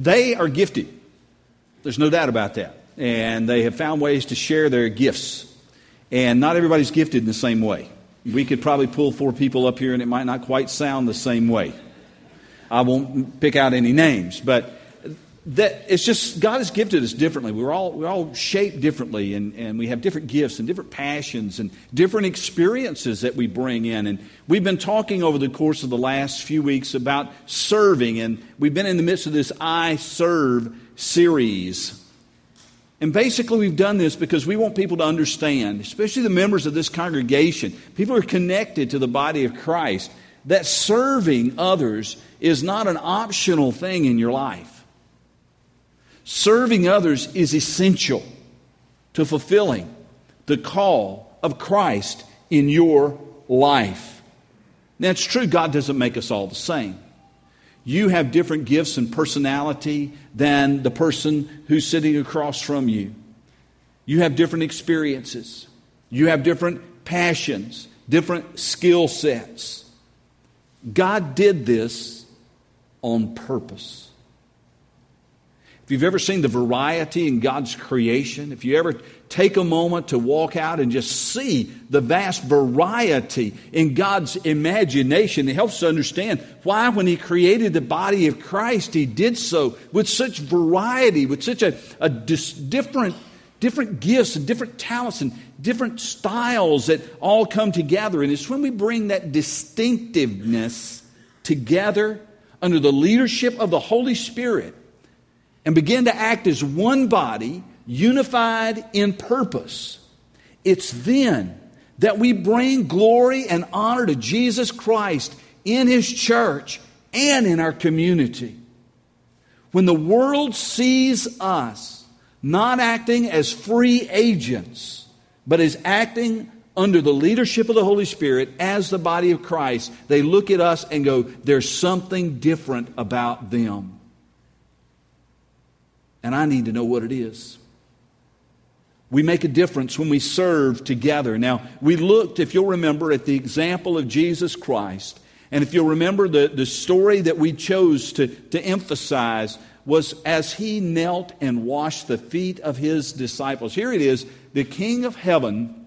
They are gifted. There's no doubt about that. And they have found ways to share their gifts. And not everybody's gifted in the same way. We could probably pull four people up here and it might not quite sound the same way. I won't pick out any names, but that it's just God has gifted us differently. We're all we're all shaped differently, and, and we have different gifts and different passions and different experiences that we bring in. And we've been talking over the course of the last few weeks about serving, and we've been in the midst of this I Serve series. And basically, we've done this because we want people to understand, especially the members of this congregation, people who are connected to the body of Christ, that serving others is not an optional thing in your life. Serving others is essential to fulfilling the call of Christ in your life. Now, it's true, God doesn't make us all the same. You have different gifts and personality than the person who's sitting across from you. You have different experiences. You have different passions, different skill sets. God did this on purpose. If you've ever seen the variety in God's creation, if you ever take a moment to walk out and just see the vast variety in God's imagination, it helps to understand why, when He created the body of Christ, He did so with such variety, with such a, a dis- different, different gifts and different talents and different styles that all come together. And it's when we bring that distinctiveness together under the leadership of the Holy Spirit and begin to act as one body, unified in purpose, it's then that we bring glory and honor to Jesus Christ in His church and in our community. When the world sees us not acting as free agents, but as acting under the leadership of the Holy Spirit as the body of Christ, they look at us and go, there's something different about them and I need to know what it is. We make a difference when we serve together. Now, we looked, if you'll remember, at the example of Jesus Christ. And if you'll remember, the, the story that we chose to, to emphasize was as he knelt and washed the feet of his disciples. Here it is the King of heaven,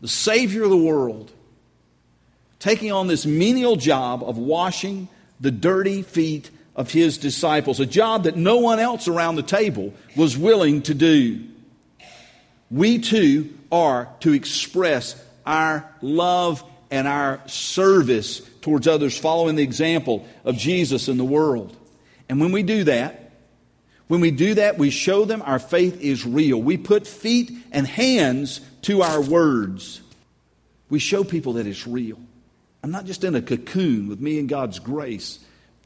the Savior of the world, taking on this menial job of washing the dirty feet of his disciples, a job that no one else around the table was willing to do. We too are to express our love and our service towards others, following the example of Jesus in the world. And when we do that, when we do that, we show them our faith is real. We put feet and hands to our words. We show people that it's real. I'm not just in a cocoon with me and God's grace.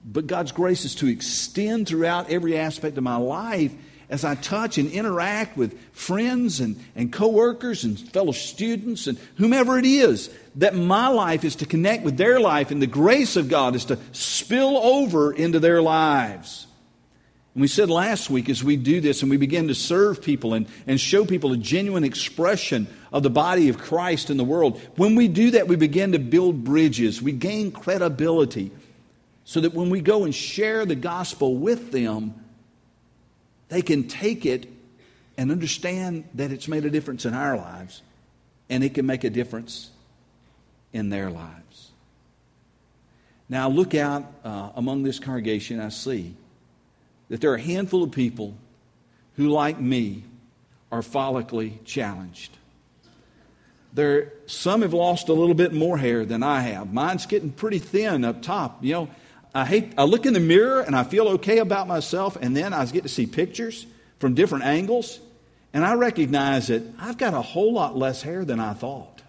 But God's grace is to extend throughout every aspect of my life as I touch and interact with friends and, and coworkers and fellow students and whomever it is, that my life is to connect with their life and the grace of God is to spill over into their lives. And we said last week as we do this and we begin to serve people and, and show people a genuine expression of the body of Christ in the world, when we do that, we begin to build bridges. We gain credibility so that when we go and share the gospel with them, they can take it and understand that it's made a difference in our lives and it can make a difference in their lives. Now, look out uh, among this congregation, I see that there are a handful of people who, like me, are follically challenged. There, some have lost a little bit more hair than I have. Mine's getting pretty thin up top. You know, I hate, I look in the mirror and I feel okay about myself, and then I get to see pictures from different angles, and I recognize that I've got a whole lot less hair than I thought.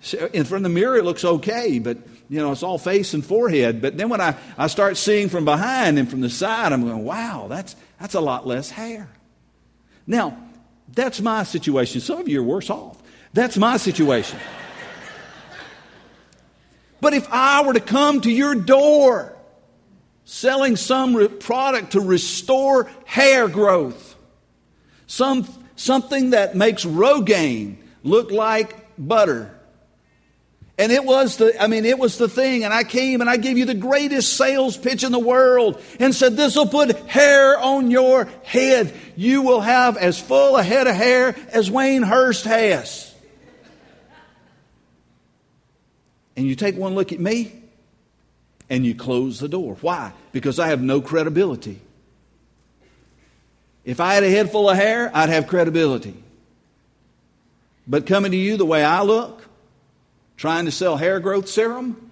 So in front of the mirror, it looks okay, but you know, it's all face and forehead. But then when I, I start seeing from behind and from the side, I'm going, wow, that's, that's a lot less hair. Now, that's my situation. Some of you are worse off. That's my situation. But if I were to come to your door selling some product to restore hair growth, some, something that makes Rogaine look like butter, And it was the, I mean, it was the thing. And I came and I gave you the greatest sales pitch in the world and said, this will put hair on your head. You will have as full a head of hair as Wayne Hurst has. And you take one look at me and you close the door. Why? Because I have no credibility. If I had a head full of hair, I'd have credibility. But coming to you the way I look, trying to sell hair growth serum,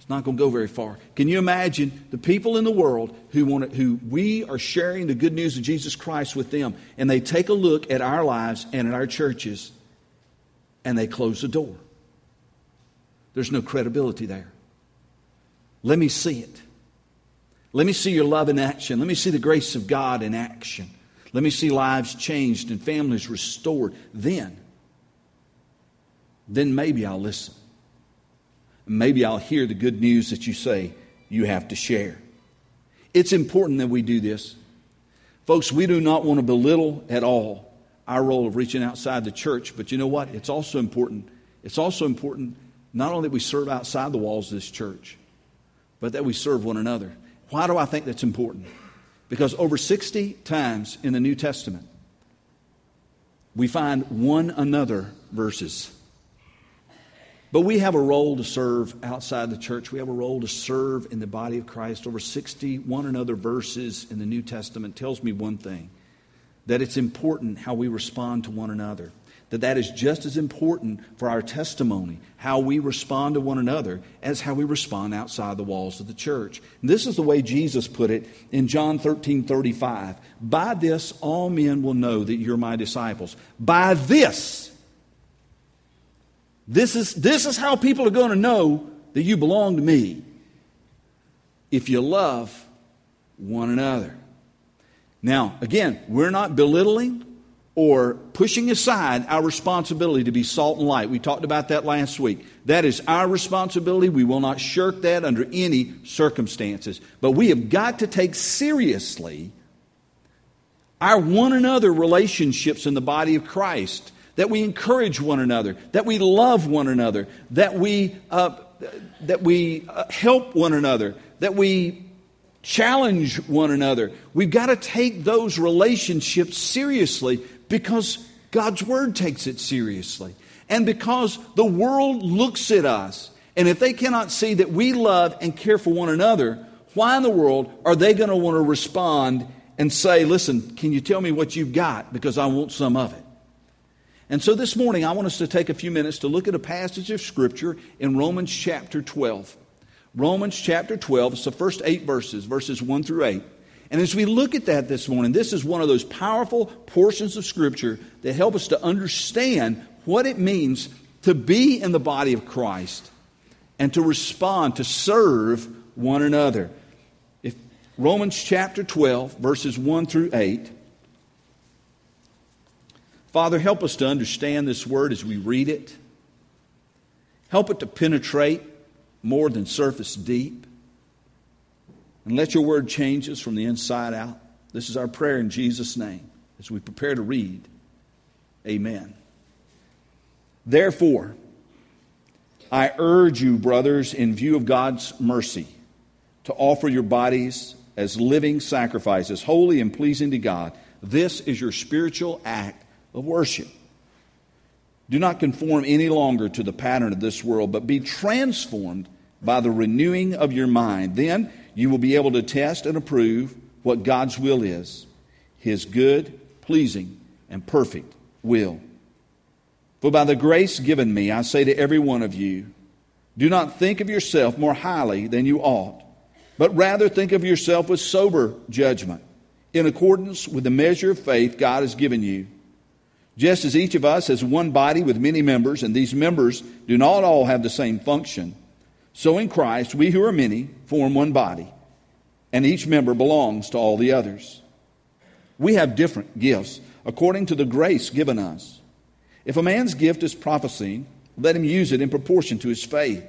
it's not going to go very far. Can you imagine the people in the world who want to, who we are sharing the good news of Jesus Christ with them, and they take a look at our lives and at our churches, and they close the door. There's no credibility there. Let me see it. Let me see your love in action. Let me see the grace of God in action. Let me see lives changed and families restored. Then then maybe I'll listen. Maybe I'll hear the good news that you say you have to share. It's important that we do this. Folks, we do not want to belittle at all our role of reaching outside the church, but you know what? It's also important. It's also important not only that we serve outside the walls of this church, but that we serve one another. Why do I think that's important? Because over 60 times in the New Testament, we find one another verses. But we have a role to serve outside the church. We have a role to serve in the body of Christ. Over 60 one another verses in the New Testament tells me one thing that it's important how we respond to one another. That that is just as important for our testimony, how we respond to one another, as how we respond outside the walls of the church. And this is the way Jesus put it in John 13 35. By this, all men will know that you're my disciples. By this, this is, this is how people are going to know that you belong to me if you love one another. Now, again, we're not belittling or pushing aside our responsibility to be salt and light. We talked about that last week. That is our responsibility. We will not shirk that under any circumstances. But we have got to take seriously our one another relationships in the body of Christ that we encourage one another, that we love one another, that we, uh, that we uh, help one another, that we challenge one another. We've got to take those relationships seriously because God's Word takes it seriously. And because the world looks at us, and if they cannot see that we love and care for one another, why in the world are they going to want to respond and say, Listen, can you tell me what you've got? Because I want some of it. And so this morning, I want us to take a few minutes to look at a passage of Scripture in Romans chapter 12. Romans chapter 12, it's the first eight verses, verses 1 through 8. And as we look at that this morning, this is one of those powerful portions of Scripture that help us to understand what it means to be in the body of Christ and to respond, to serve one another. If Romans chapter 12, verses 1 through 8. Father, help us to understand this word as we read it. Help it to penetrate more than surface deep. And let your word change us from the inside out. This is our prayer in Jesus' name as we prepare to read. Amen. Therefore, I urge you, brothers, in view of God's mercy, to offer your bodies as living sacrifices, holy and pleasing to God. This is your spiritual act of worship. Do not conform any longer to the pattern of this world, but be transformed by the renewing of your mind. Then you will be able to test and approve what God's will is His good, pleasing, and perfect will. For by the grace given me, I say to every one of you, do not think of yourself more highly than you ought, but rather think of yourself with sober judgment, in accordance with the measure of faith God has given you. Just as each of us has one body with many members, and these members do not all have the same function, so in Christ we who are many form one body, and each member belongs to all the others. We have different gifts according to the grace given us. If a man's gift is prophesying, let him use it in proportion to his faith.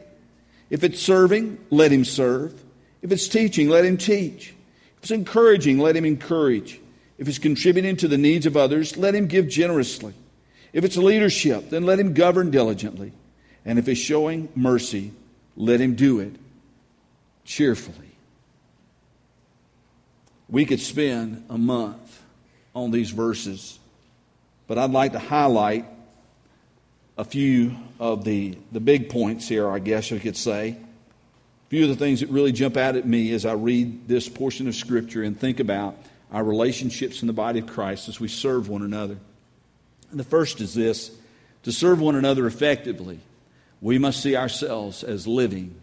If it's serving, let him serve. If it's teaching, let him teach. If it's encouraging, let him encourage. If it's contributing to the needs of others, let him give generously. If it's leadership, then let him govern diligently. And if it's showing mercy, let him do it cheerfully. We could spend a month on these verses, but I'd like to highlight a few of the, the big points here, I guess you could say. A few of the things that really jump out at me as I read this portion of Scripture and think about our relationships in the body of Christ as we serve one another. And the first is this to serve one another effectively, we must see ourselves as living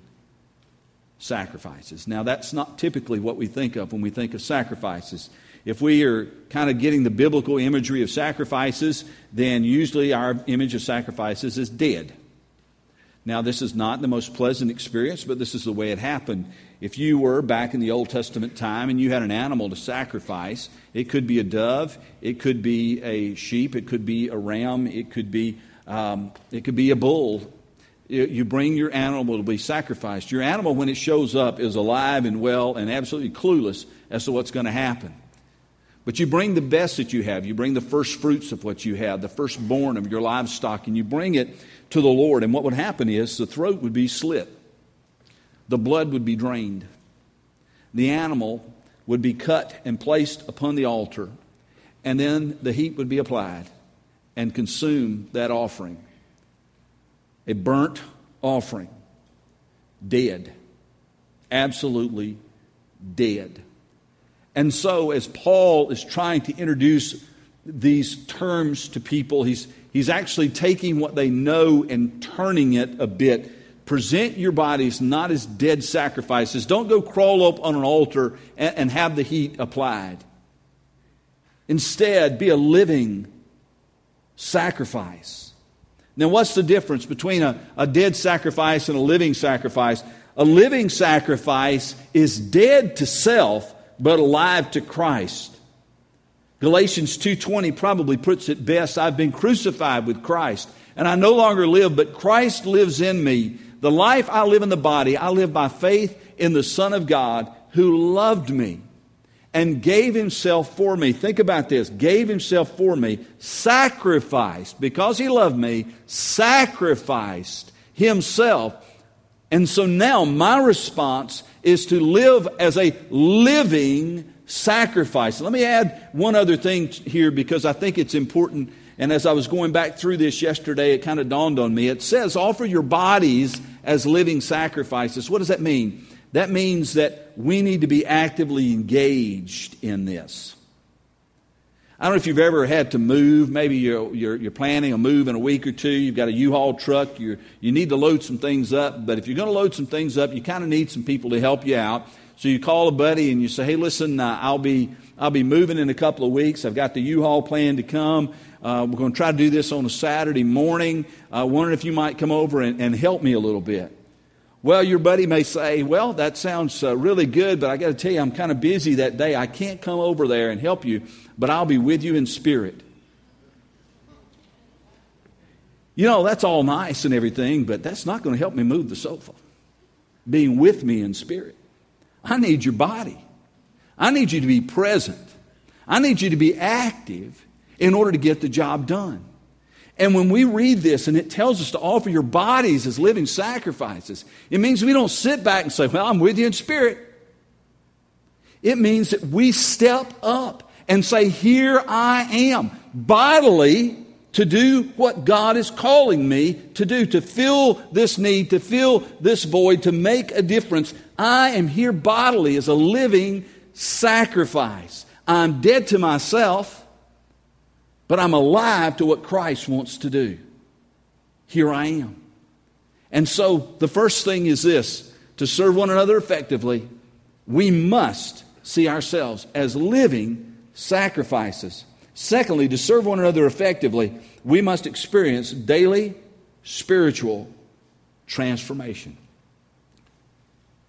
sacrifices. Now, that's not typically what we think of when we think of sacrifices. If we are kind of getting the biblical imagery of sacrifices, then usually our image of sacrifices is dead. Now, this is not the most pleasant experience, but this is the way it happened. If you were back in the Old Testament time and you had an animal to sacrifice, it could be a dove, it could be a sheep, it could be a ram, it could be, um, it could be a bull you bring your animal to be sacrificed. Your animal, when it shows up, is alive and well and absolutely clueless as to what's going to happen. But you bring the best that you have. You bring the first fruits of what you have, the firstborn of your livestock, and you bring it to the Lord. And what would happen is the throat would be slit, the blood would be drained, the animal would be cut and placed upon the altar, and then the heat would be applied and consume that offering a burnt offering. Dead. Absolutely dead. And so, as Paul is trying to introduce these terms to people, he's, he's actually taking what they know and turning it a bit. Present your bodies not as dead sacrifices. Don't go crawl up on an altar and, and have the heat applied. Instead, be a living sacrifice. Now, what's the difference between a, a dead sacrifice and a living sacrifice? A living sacrifice is dead to self, but alive to Christ. Galatians 2:20 probably puts it best, I've been crucified with Christ, and I no longer live, but Christ lives in me. The life I live in the body, I live by faith in the Son of God who loved me and gave himself for me. Think about this gave himself for me, sacrificed, because he loved me, sacrificed himself. And so now my response is to live as a living sacrifice. Let me add one other thing here because I think it's important. And as I was going back through this yesterday, it kind of dawned on me. It says, offer your bodies as living sacrifices. What does that mean? That means that we need to be actively engaged in this. I don't know if you've ever had to move. Maybe you're, you're, you're planning a move in a week or two. You've got a U-Haul truck. you you need to load some things up. But if you're going to load some things up, you kind of need some people to help you out. So you call a buddy and you say, hey, listen, uh, I'll, be, I'll be moving in a couple of weeks. I've got the U-Haul plan to come. Uh, we're going to try to do this on a Saturday morning. I uh, wondering if you might come over and, and help me a little bit. Well, your buddy may say, Well, that sounds uh, really good, but I got to tell you, I'm kind of busy that day. I can't come over there and help you, but I'll be with you in spirit. You know, that's all nice and everything, but that's not going to help me move the sofa. Being with me in spirit. I need your body. I need you to be present. I need you to be active in order to get the job done. And when we read this and it tells us to offer your bodies as living sacrifices, it means we don't sit back and say, Well, I'm with you in spirit. It means that we step up and say, Here I am, bodily to do what God is calling me to do, to fill this need, to fill this void, to make a difference. I am here bodily as a living sacrifice. I'm dead to myself but I'm alive to what Christ wants to do. Here I am. And so the first thing is this to serve one another effectively, we must see ourselves as living sacrifices. Secondly, to serve one another effectively, we must experience daily spiritual transformation.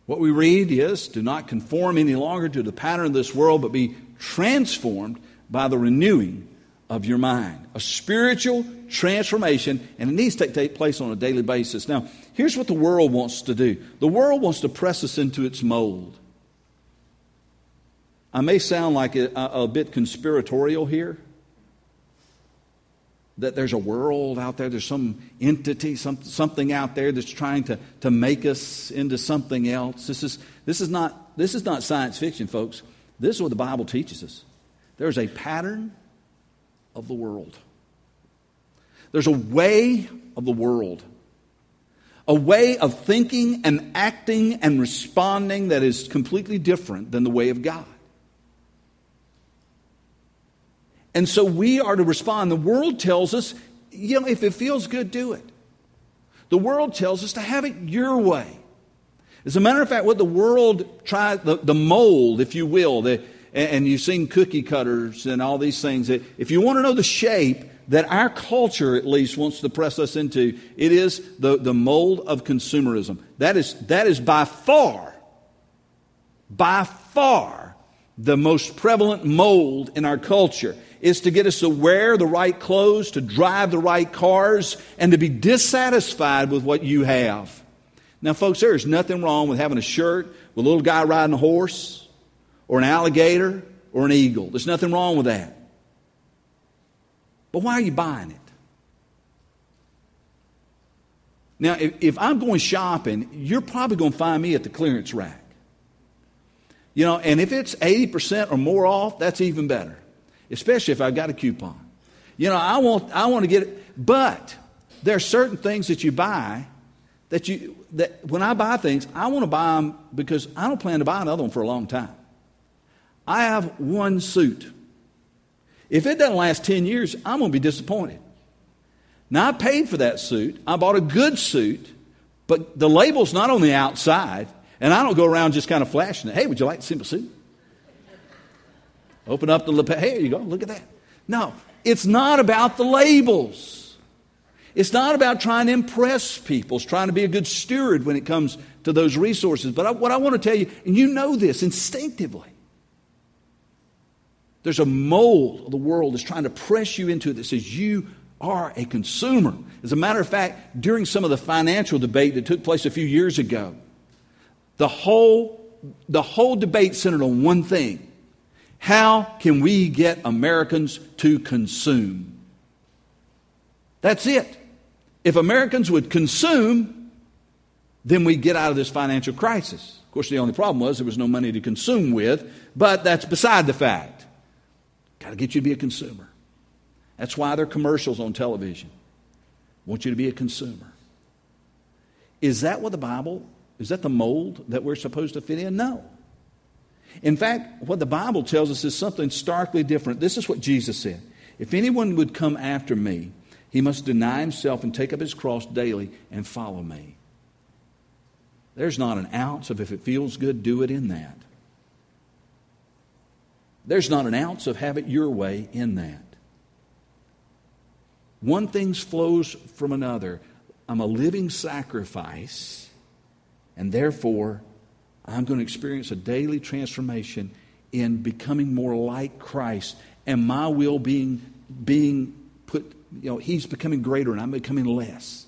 What we read is do not conform any longer to the pattern of this world, but be transformed by the renewing of your mind. A spiritual transformation, and it needs to take place on a daily basis. Now, here's what the world wants to do the world wants to press us into its mold. I may sound like a, a bit conspiratorial here, that there's a world out there, there's some entity, some, something out there that's trying to, to make us into something else. This is, this, is not, this is not science fiction, folks. This is what the Bible teaches us. There's a pattern of the world, there's a way of the world, a way of thinking and acting and responding that is completely different than the way of God. And so we are to respond. The world tells us, you know, if it feels good, do it. The world tells us to have it your way. As a matter of fact, what the world tries, the, the mold, if you will, the, and you've seen cookie cutters and all these things, that if you want to know the shape that our culture at least wants to press us into, it is the, the mold of consumerism. That is, that is by far, by far, the most prevalent mold in our culture is to get us to wear the right clothes, to drive the right cars, and to be dissatisfied with what you have. Now, folks, there is nothing wrong with having a shirt with a little guy riding a horse, or an alligator, or an eagle. There's nothing wrong with that. But why are you buying it? Now, if, if I'm going shopping, you're probably going to find me at the clearance rack. You know, and if it's 80% or more off, that's even better especially if I've got a coupon. You know, I want, I want to get it, but there are certain things that you buy that you, that when I buy things, I want to buy them because I don't plan to buy another one for a long time. I have one suit. If it doesn't last 10 years, I'm going to be disappointed. Now, I paid for that suit. I bought a good suit, but the label's not on the outside, and I don't go around just kind of flashing it. Hey, would you like to see my suit? Open up the lapel. Hey, you go. Look at that. No, it's not about the labels. It's not about trying to impress people. It's trying to be a good steward when it comes to those resources. But I, what I want to tell you, and you know this instinctively, there's a mold of the world that's trying to press you into it that says you are a consumer. As a matter of fact, during some of the financial debate that took place a few years ago, the whole, the whole debate centered on one thing how can we get Americans to consume? That's it. If Americans would consume, then we'd get out of this financial crisis. Of course, the only problem was there was no money to consume with, but that's beside the fact. Got to get you to be a consumer. That's why there are commercials on television. want you to be a consumer. Is that what the Bible, is that the mold that we're supposed to fit in? No. In fact, what the Bible tells us is something starkly different. This is what Jesus said If anyone would come after me, he must deny himself and take up his cross daily and follow me. There's not an ounce of if it feels good, do it in that. There's not an ounce of have it your way in that. One thing flows from another. I'm a living sacrifice, and therefore I'm going to experience a daily transformation in becoming more like Christ and my will being, being put, you know, He's becoming greater and I'm becoming less.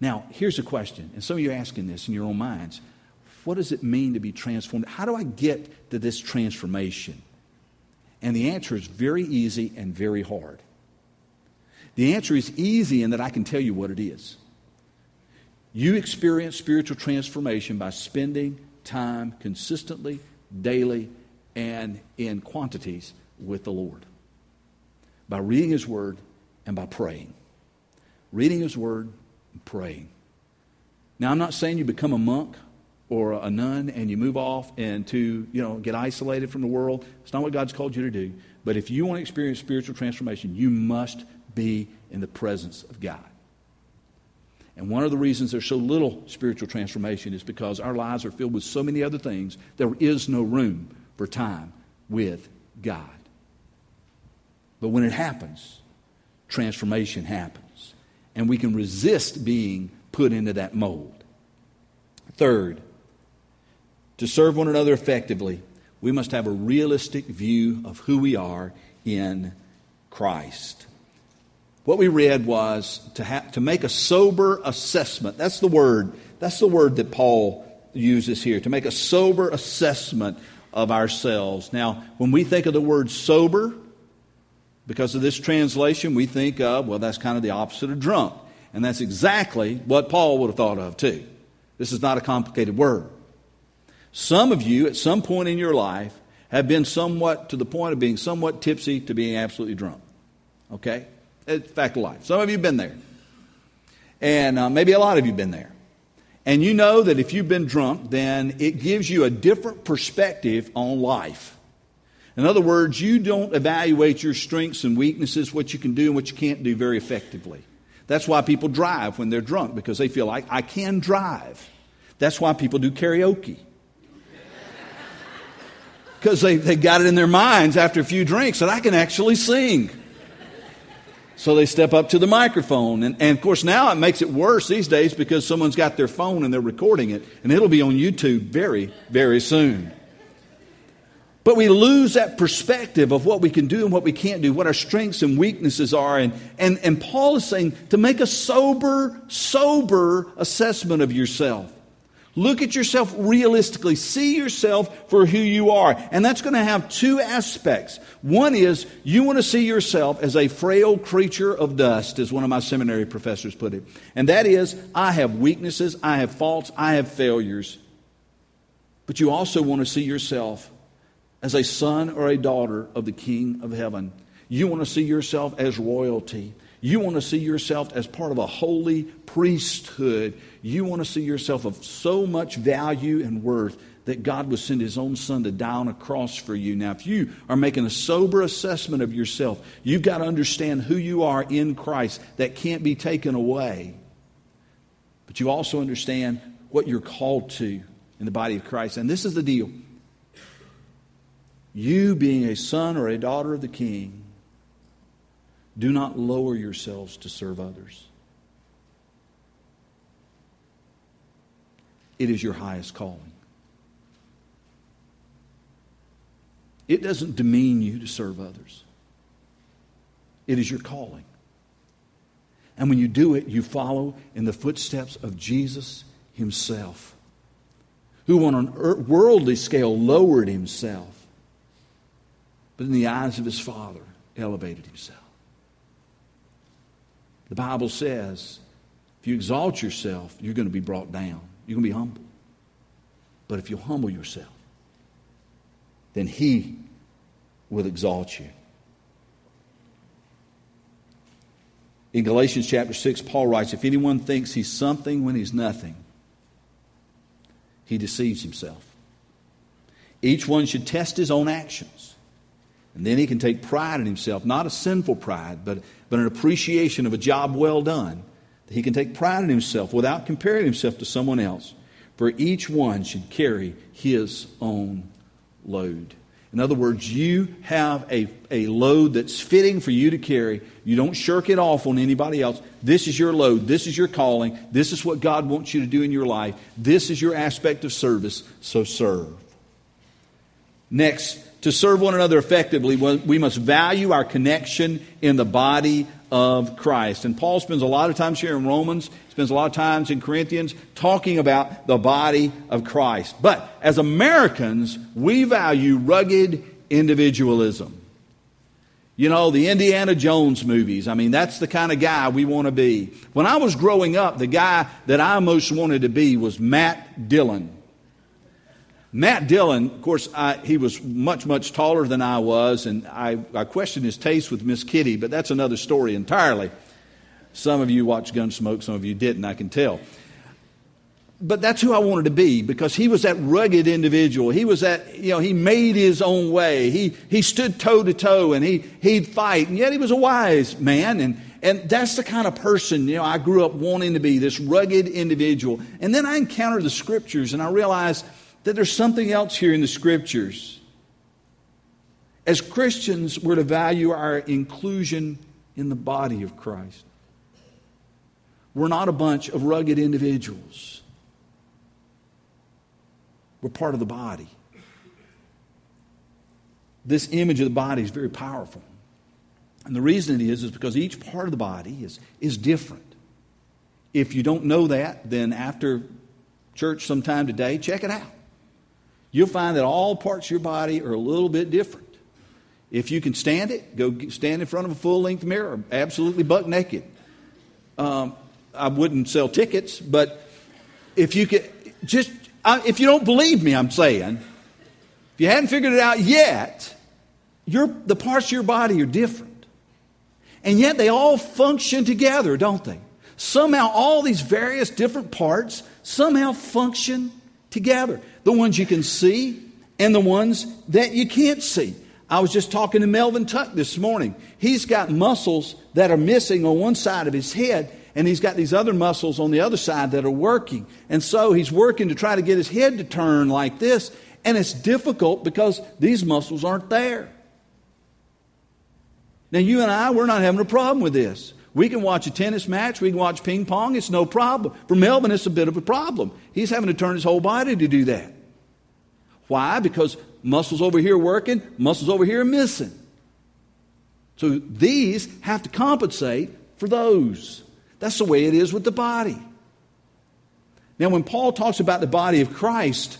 Now, here's a question, and some of you are asking this in your own minds. What does it mean to be transformed? How do I get to this transformation? And the answer is very easy and very hard. The answer is easy in that I can tell you what it is. You experience spiritual transformation by spending time consistently, daily, and in quantities with the Lord. By reading His Word and by praying. Reading His Word and praying. Now, I'm not saying you become a monk or a nun and you move off and to, you know, get isolated from the world. It's not what God's called you to do. But if you want to experience spiritual transformation, you must be in the presence of God. And one of the reasons there's so little spiritual transformation is because our lives are filled with so many other things, there is no room for time with God. But when it happens, transformation happens. And we can resist being put into that mold. Third, to serve one another effectively, we must have a realistic view of who we are in Christ. What we read was to, have, to make a sober assessment. That's the word. That's the word that Paul uses here, to make a sober assessment of ourselves. Now, when we think of the word sober, Because of this translation, we think of, well, that's kind of the opposite of drunk. And that's exactly what Paul would have thought of, too. This is not a complicated word. Some of you, at some point in your life, have been somewhat to the point of being somewhat tipsy to being absolutely drunk. Okay? It's fact of life. Some of you have been there. And uh, maybe a lot of you have been there. And you know that if you've been drunk, then it gives you a different perspective on life. In other words, you don't evaluate your strengths and weaknesses, what you can do and what you can't do very effectively. That's why people drive when they're drunk, because they feel like, I can drive. That's why people do karaoke. Because they, they got it in their minds after a few drinks that I can actually sing. So they step up to the microphone. And, and, of course, now it makes it worse these days because someone's got their phone and they're recording it. And it'll be on YouTube very, very soon. But we lose that perspective of what we can do and what we can't do, what our strengths and weaknesses are. And, and, and Paul is saying to make a sober, sober assessment of yourself. Look at yourself realistically. See yourself for who you are. And that's going to have two aspects. One is you want to see yourself as a frail creature of dust, as one of my seminary professors put it. And that is, I have weaknesses, I have faults, I have failures. But you also want to see yourself as a son or a daughter of the King of heaven. You want to see yourself as royalty. You want to see yourself as part of a holy priesthood. You want to see yourself of so much value and worth that God would send His own Son to die on a cross for you. Now, if you are making a sober assessment of yourself, you've got to understand who you are in Christ. That can't be taken away. But you also understand what you're called to in the body of Christ. And this is the deal you, being a son or a daughter of the king, do not lower yourselves to serve others. It is your highest calling. It doesn't demean you to serve others, it is your calling. And when you do it, you follow in the footsteps of Jesus himself, who on a worldly scale lowered himself but in the eyes of his Father, elevated himself. The Bible says if you exalt yourself, you're going to be brought down. You're going to be humble. But if you humble yourself, then he will exalt you. In Galatians chapter 6, Paul writes If anyone thinks he's something when he's nothing, he deceives himself. Each one should test his own actions. And then he can take pride in himself, not a sinful pride, but, but an appreciation of a job well done. He can take pride in himself without comparing himself to someone else. For each one should carry his own load. In other words, you have a, a load that's fitting for you to carry. You don't shirk it off on anybody else. This is your load. This is your calling. This is what God wants you to do in your life. This is your aspect of service, so serve. Next, to serve one another effectively, we must value our connection in the body of Christ. And Paul spends a lot of time here in Romans, spends a lot of times in Corinthians talking about the body of Christ. But as Americans, we value rugged individualism. You know, the Indiana Jones movies. I mean, that's the kind of guy we want to be. When I was growing up, the guy that I most wanted to be was Matt Dillon. Matt Dillon, of course, I, he was much, much taller than I was, and I, I questioned his taste with Miss Kitty, but that's another story entirely. Some of you watched Gunsmoke, some of you didn't, I can tell. But that's who I wanted to be because he was that rugged individual. He was that, you know, he made his own way. He, he stood toe to toe and he, he'd fight, and yet he was a wise man. And, and that's the kind of person, you know, I grew up wanting to be this rugged individual. And then I encountered the scriptures and I realized that there's something else here in the scriptures. As Christians, we're to value our inclusion in the body of Christ. We're not a bunch of rugged individuals. We're part of the body. This image of the body is very powerful. And the reason it is is because each part of the body is, is different. If you don't know that, then after church sometime today, check it out you'll find that all parts of your body are a little bit different. If you can stand it, go stand in front of a full length mirror, absolutely buck naked. Um, I wouldn't sell tickets, but if you could, just if you don't believe me, I'm saying, if you hadn't figured it out yet, the parts of your body are different. And yet they all function together, don't they? Somehow, all these various different parts somehow function together. The ones you can see and the ones that you can't see. I was just talking to Melvin Tuck this morning. He's got muscles that are missing on one side of his head, and he's got these other muscles on the other side that are working. And so he's working to try to get his head to turn like this, and it's difficult because these muscles aren't there. Now, you and I, we're not having a problem with this. We can watch a tennis match, we can watch ping pong, it's no problem. For Melvin, it's a bit of a problem. He's having to turn his whole body to do that. Why? Because muscles over here working, muscles over here missing. So these have to compensate for those. That's the way it is with the body. Now, when Paul talks about the body of Christ,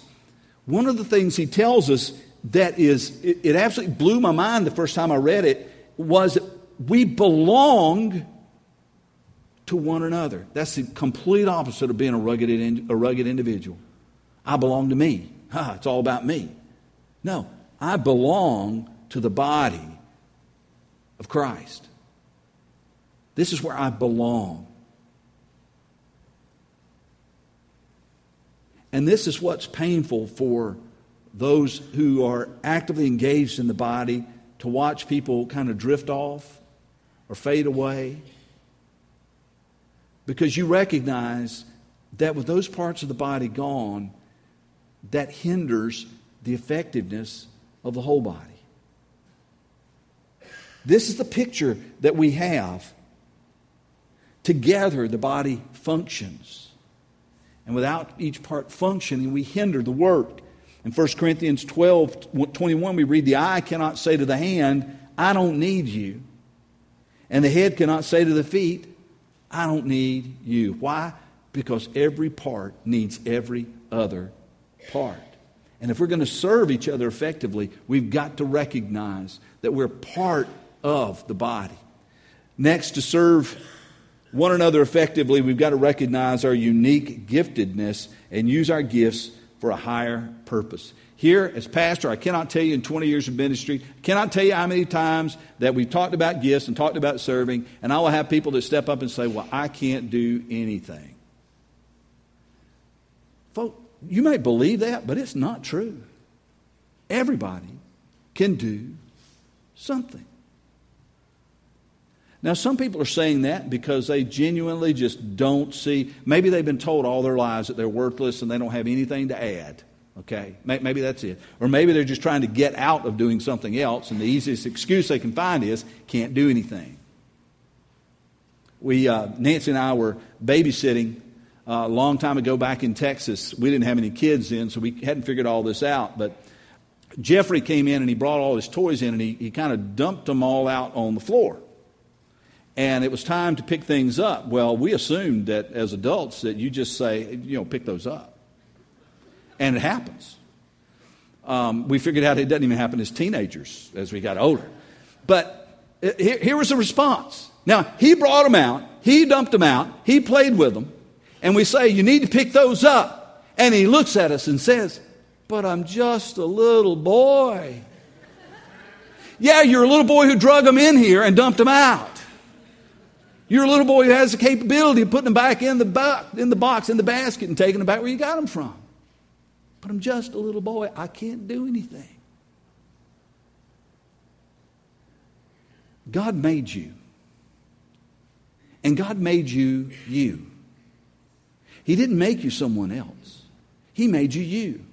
one of the things he tells us that is, it, it absolutely blew my mind the first time I read it, was that we belong to one another. That's the complete opposite of being a rugged, a rugged individual. I belong to me. Ha, it's all about me. No, I belong to the body of Christ. This is where I belong. And this is what's painful for those who are actively engaged in the body to watch people kind of drift off or fade away. Because you recognize that with those parts of the body gone, that hinders the effectiveness of the whole body. This is the picture that we have. Together, the body functions. And without each part functioning, we hinder the work. In 1 Corinthians 12 21, we read, The eye cannot say to the hand, I don't need you. And the head cannot say to the feet, I don't need you. Why? Because every part needs every other part. And if we're going to serve each other effectively, we've got to recognize that we're part of the body. Next, to serve one another effectively, we've got to recognize our unique giftedness and use our gifts for a higher purpose. Here, as pastor, I cannot tell you in 20 years of ministry, cannot tell you how many times that we've talked about gifts and talked about serving, and I will have people that step up and say, Well, I can't do anything. Folks, you may believe that, but it's not true. Everybody can do something. Now, some people are saying that because they genuinely just don't see, maybe they've been told all their lives that they're worthless and they don't have anything to add. Okay? Maybe that's it. Or maybe they're just trying to get out of doing something else, and the easiest excuse they can find is can't do anything. We, uh, Nancy and I were babysitting uh, a long time ago back in Texas. We didn't have any kids then, so we hadn't figured all this out. But Jeffrey came in and he brought all his toys in and he, he kind of dumped them all out on the floor. And it was time to pick things up. Well, we assumed that as adults that you just say, you know, pick those up. And it happens. Um, we figured out it doesn't even happen as teenagers as we got older. But uh, here, here was the response. Now, he brought them out, he dumped them out, he played with them, and we say, You need to pick those up. And he looks at us and says, But I'm just a little boy. yeah, you're a little boy who drug them in here and dumped them out. You're a little boy who has the capability of putting them back in the, bu- in the box, in the basket, and taking them back where you got them from. But I'm just a little boy. I can't do anything. God made you. And God made you you. He didn't make you someone else, He made you you.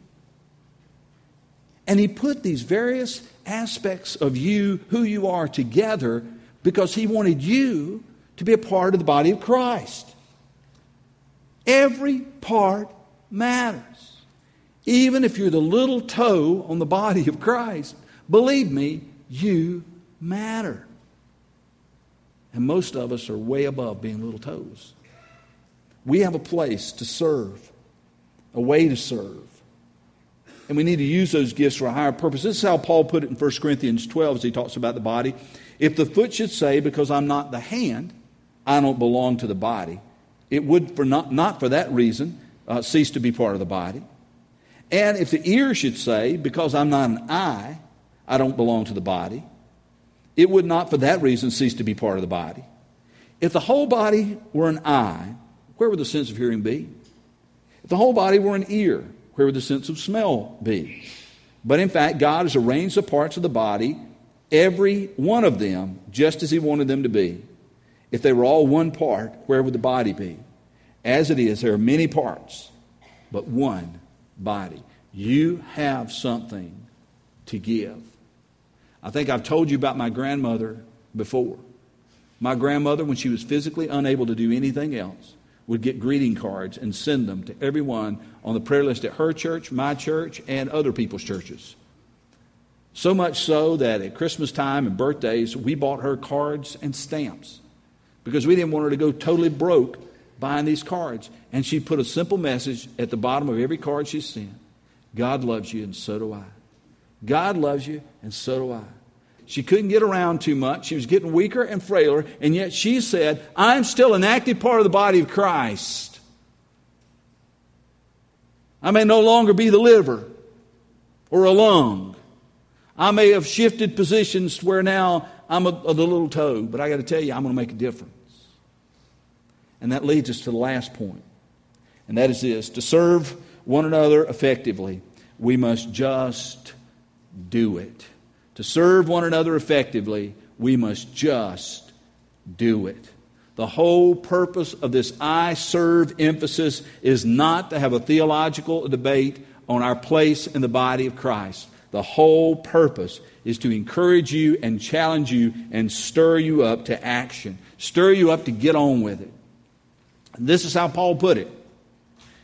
And He put these various aspects of you, who you are, together because He wanted you to be a part of the body of Christ. Every part matters. Even if you're the little toe on the body of Christ, believe me, you matter. And most of us are way above being little toes. We have a place to serve, a way to serve. and we need to use those gifts for a higher purpose. This is how Paul put it in 1 Corinthians 12 as he talks about the body. If the foot should say, Because I'm not the hand, I don't belong to the body, it would, for not, not for that reason, uh, cease to be part of the body. And if the ear should say, Because I'm not an eye, I don't belong to the body, it would not for that reason cease to be part of the body. If the whole body were an eye, where would the sense of hearing be? If the whole body were an ear, where would the sense of smell be? But in fact, God has arranged the parts of the body, every one of them, just as He wanted them to be. If they were all one part, where would the body be? As it is, there are many parts, but one body. You have something to give. I think I've told you about my grandmother before. My grandmother, when she was physically unable to do anything else, would get greeting cards and send them to everyone on the prayer list at her church, my church, and other people's churches. So much so that at Christmas time and birthdays, we bought her cards and stamps because we didn't want her to go totally broke buying these cards. And she put a simple message at the bottom of every card she sent God loves you, and so do I. God loves you, and so do I. She couldn't get around too much. She was getting weaker and frailer, and yet she said, I'm still an active part of the body of Christ. I may no longer be the liver or a lung. I may have shifted positions where now I'm a, a little toe, but I got to tell you, I'm going to make a difference. And that leads us to the last point, and that is this to serve one another effectively, we must just do it. To serve one another effectively, we must just do it. The whole purpose of this I serve emphasis is not to have a theological debate on our place in the body of Christ. The whole purpose is to encourage you and challenge you and stir you up to action, stir you up to get on with it. And this is how Paul put it.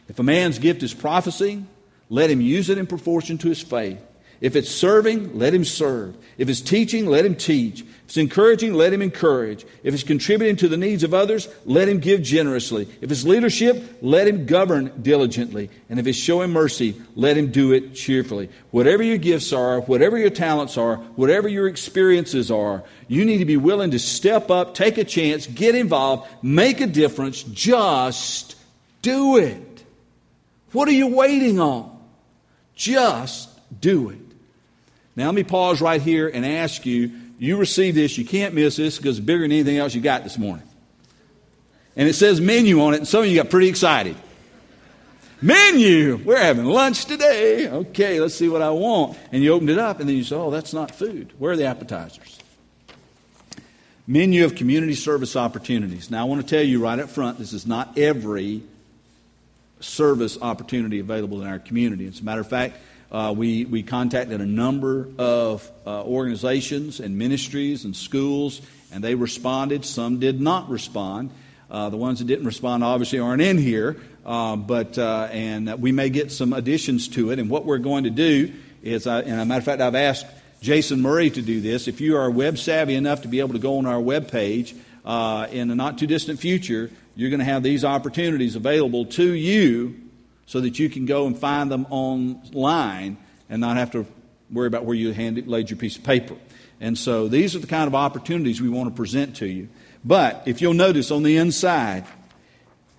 If a man's gift is prophecy, let him use it in proportion to his faith. If it's serving, let him serve. If it's teaching, let him teach. If it's encouraging, let him encourage. If it's contributing to the needs of others, let him give generously. If it's leadership, let him govern diligently. And if it's showing mercy, let him do it cheerfully. Whatever your gifts are, whatever your talents are, whatever your experiences are, you need to be willing to step up, take a chance, get involved, make a difference. Just do it. What are you waiting on? Just do it. Now, let me pause right here and ask you you receive this, you can't miss this because it's bigger than anything else you got this morning. And it says menu on it, and some of you got pretty excited. Menu! We're having lunch today. Okay, let's see what I want. And you opened it up, and then you say, oh, that's not food. Where are the appetizers? Menu of community service opportunities. Now, I want to tell you right up front this is not every service opportunity available in our community. As a matter of fact, uh, we, we contacted a number of uh, organizations and ministries and schools, and they responded. Some did not respond. Uh, the ones that didn't respond obviously aren't in here, uh, but uh, and we may get some additions to it. And what we're going to do is, and as a matter of fact, I've asked Jason Murray to do this. If you are web savvy enough to be able to go on our web page uh, in the not too distant future, you're going to have these opportunities available to you so that you can go and find them online and not have to worry about where you laid your piece of paper. And so these are the kind of opportunities we want to present to you. But if you'll notice on the inside,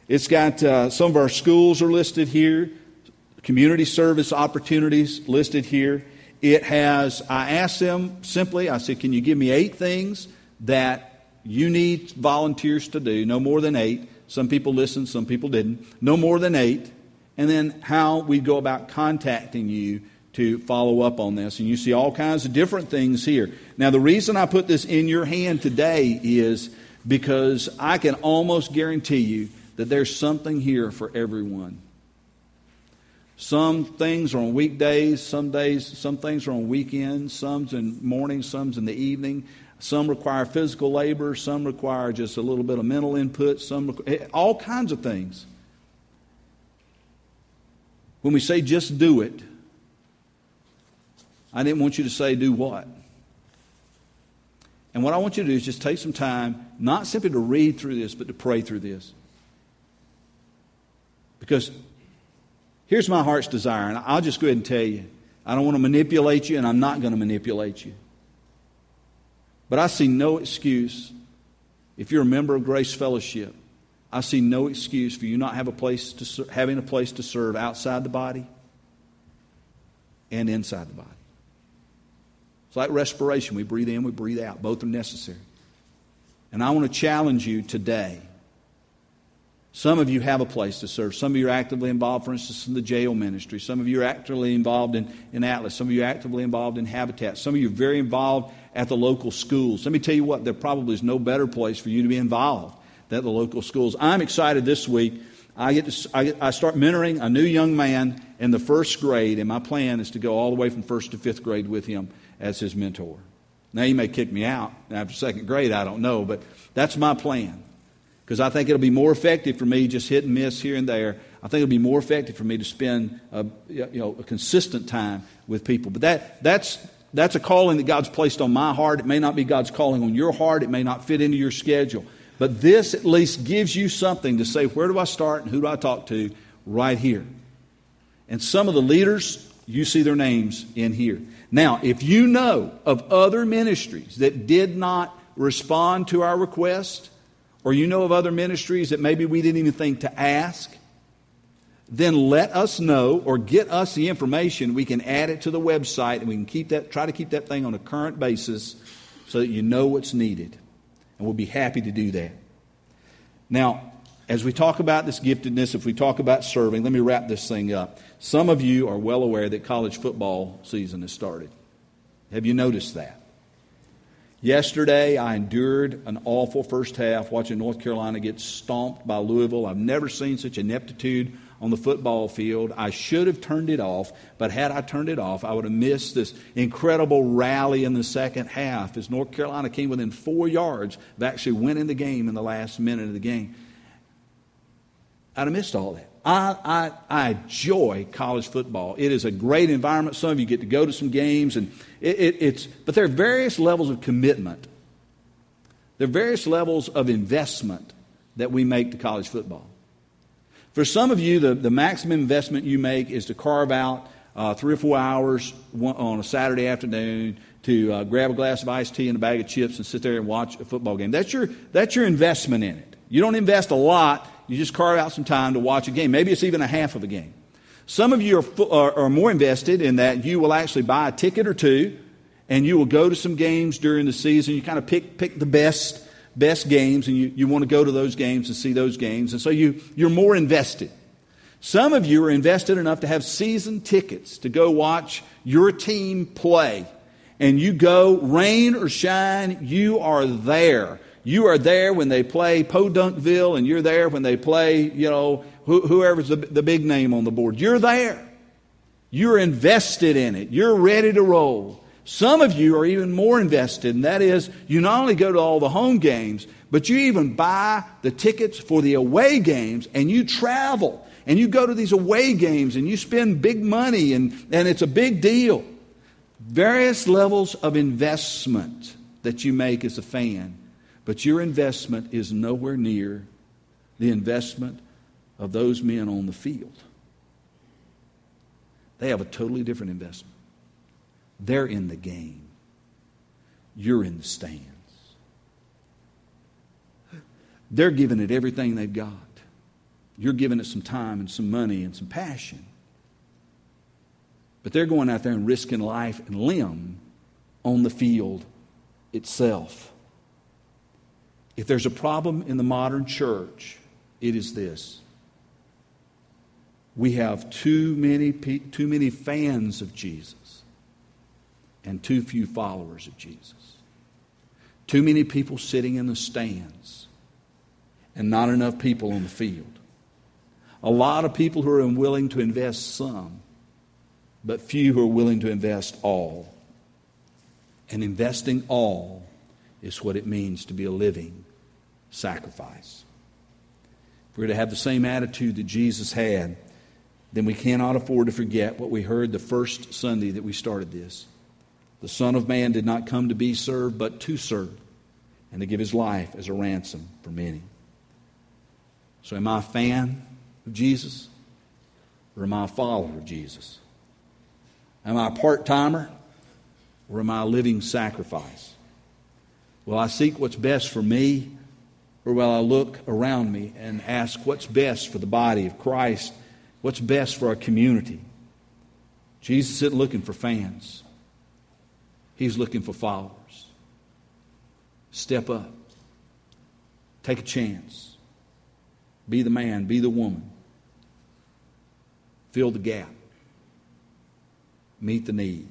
it's got uh, some of our schools are listed here, community service opportunities listed here. It has, I asked them simply, I said, can you give me eight things that you need volunteers to do? No more than eight. Some people listened, some people didn't. No more than eight and then how we go about contacting you to follow up on this. And you see all kinds of different things here. Now, the reason I put this in your hand today is because I can almost guarantee you that there's something here for everyone. Some things are on weekdays, some days, some things are on weekends, some's in morning, some's in the evening. Some require physical labor, some require just a little bit of mental input, some eh, all kinds of things. When we say just do it, I didn't want you to say do what. And what I want you to do is just take some time, not simply to read through this, but to pray through this. Because here's my heart's desire, and I'll just go ahead and tell you I don't want to manipulate you, and I'm not going to manipulate you. But I see no excuse if you're a member of Grace Fellowship. I see no excuse for you not have a place to, having a place to serve outside the body and inside the body. It's like respiration. We breathe in, we breathe out. Both are necessary. And I want to challenge you today. Some of you have a place to serve. Some of you are actively involved, for instance, in the jail ministry. Some of you are actively involved in, in Atlas. Some of you are actively involved in Habitat. Some of you are very involved at the local schools. Let me tell you what, there probably is no better place for you to be involved than the local schools. I'm excited this week. I, get to, I, I start mentoring a new young man in the first grade, and my plan is to go all the way from first to fifth grade with him as his mentor. Now, he may kick me out after second grade, I don't know, but that's my plan. Because I think it'll be more effective for me just hit and miss here and there. I think it'll be more effective for me to spend uh, a, you know, a consistent time with people. But that, that's, that's a calling that God's placed on my heart. It may not be God's calling on your heart, it may not fit into your schedule. But this at least gives you something to say where do I start and who do I talk to right here. And some of the leaders, you see their names in here. Now, if you know of other ministries that did not respond to our request, or you know of other ministries that maybe we didn't even think to ask, then let us know or get us the information. We can add it to the website and we can keep that, try to keep that thing on a current basis so that you know what's needed. And we'll be happy to do that. Now, as we talk about this giftedness, if we talk about serving, let me wrap this thing up. Some of you are well aware that college football season has started. Have you noticed that? Yesterday, I endured an awful first half watching North Carolina get stomped by Louisville. I've never seen such ineptitude on the football field. I should have turned it off, but had I turned it off, I would have missed this incredible rally in the second half as North Carolina came within four yards of actually winning the game in the last minute of the game. I'd have missed all that. I, I, I enjoy college football. It is a great environment. Some of you get to go to some games, and it, it, it's, but there are various levels of commitment. There are various levels of investment that we make to college football. For some of you, the, the maximum investment you make is to carve out uh, three or four hours on a Saturday afternoon to uh, grab a glass of iced tea and a bag of chips and sit there and watch a football game. That's your, that's your investment in it. You don't invest a lot you just carve out some time to watch a game. Maybe it's even a half of a game. Some of you are, are, are more invested in that you will actually buy a ticket or two and you will go to some games during the season. You kind of pick, pick the best, best games and you, you want to go to those games and see those games. And so you, you're more invested. Some of you are invested enough to have season tickets to go watch your team play. And you go, rain or shine, you are there. You are there when they play Podunkville, and you're there when they play, you know, whoever's the, the big name on the board. You're there. You're invested in it. You're ready to roll. Some of you are even more invested, and that is you not only go to all the home games, but you even buy the tickets for the away games and you travel and you go to these away games and you spend big money and, and it's a big deal. Various levels of investment that you make as a fan. But your investment is nowhere near the investment of those men on the field. They have a totally different investment. They're in the game, you're in the stands. They're giving it everything they've got. You're giving it some time and some money and some passion. But they're going out there and risking life and limb on the field itself. If there's a problem in the modern church, it is this. We have too many, too many fans of Jesus and too few followers of Jesus. Too many people sitting in the stands and not enough people on the field. A lot of people who are unwilling to invest some, but few who are willing to invest all. And investing all is what it means to be a living sacrifice. If we're to have the same attitude that Jesus had, then we cannot afford to forget what we heard the first Sunday that we started this. The Son of Man did not come to be served, but to serve, and to give his life as a ransom for many. So, am I a fan of Jesus, or am I a follower of Jesus? Am I a part timer or am I a living sacrifice? Will I seek what's best for me or will I look around me and ask what's best for the body of Christ? What's best for our community? Jesus isn't looking for fans, He's looking for followers. Step up, take a chance, be the man, be the woman, fill the gap, meet the need,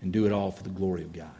and do it all for the glory of God.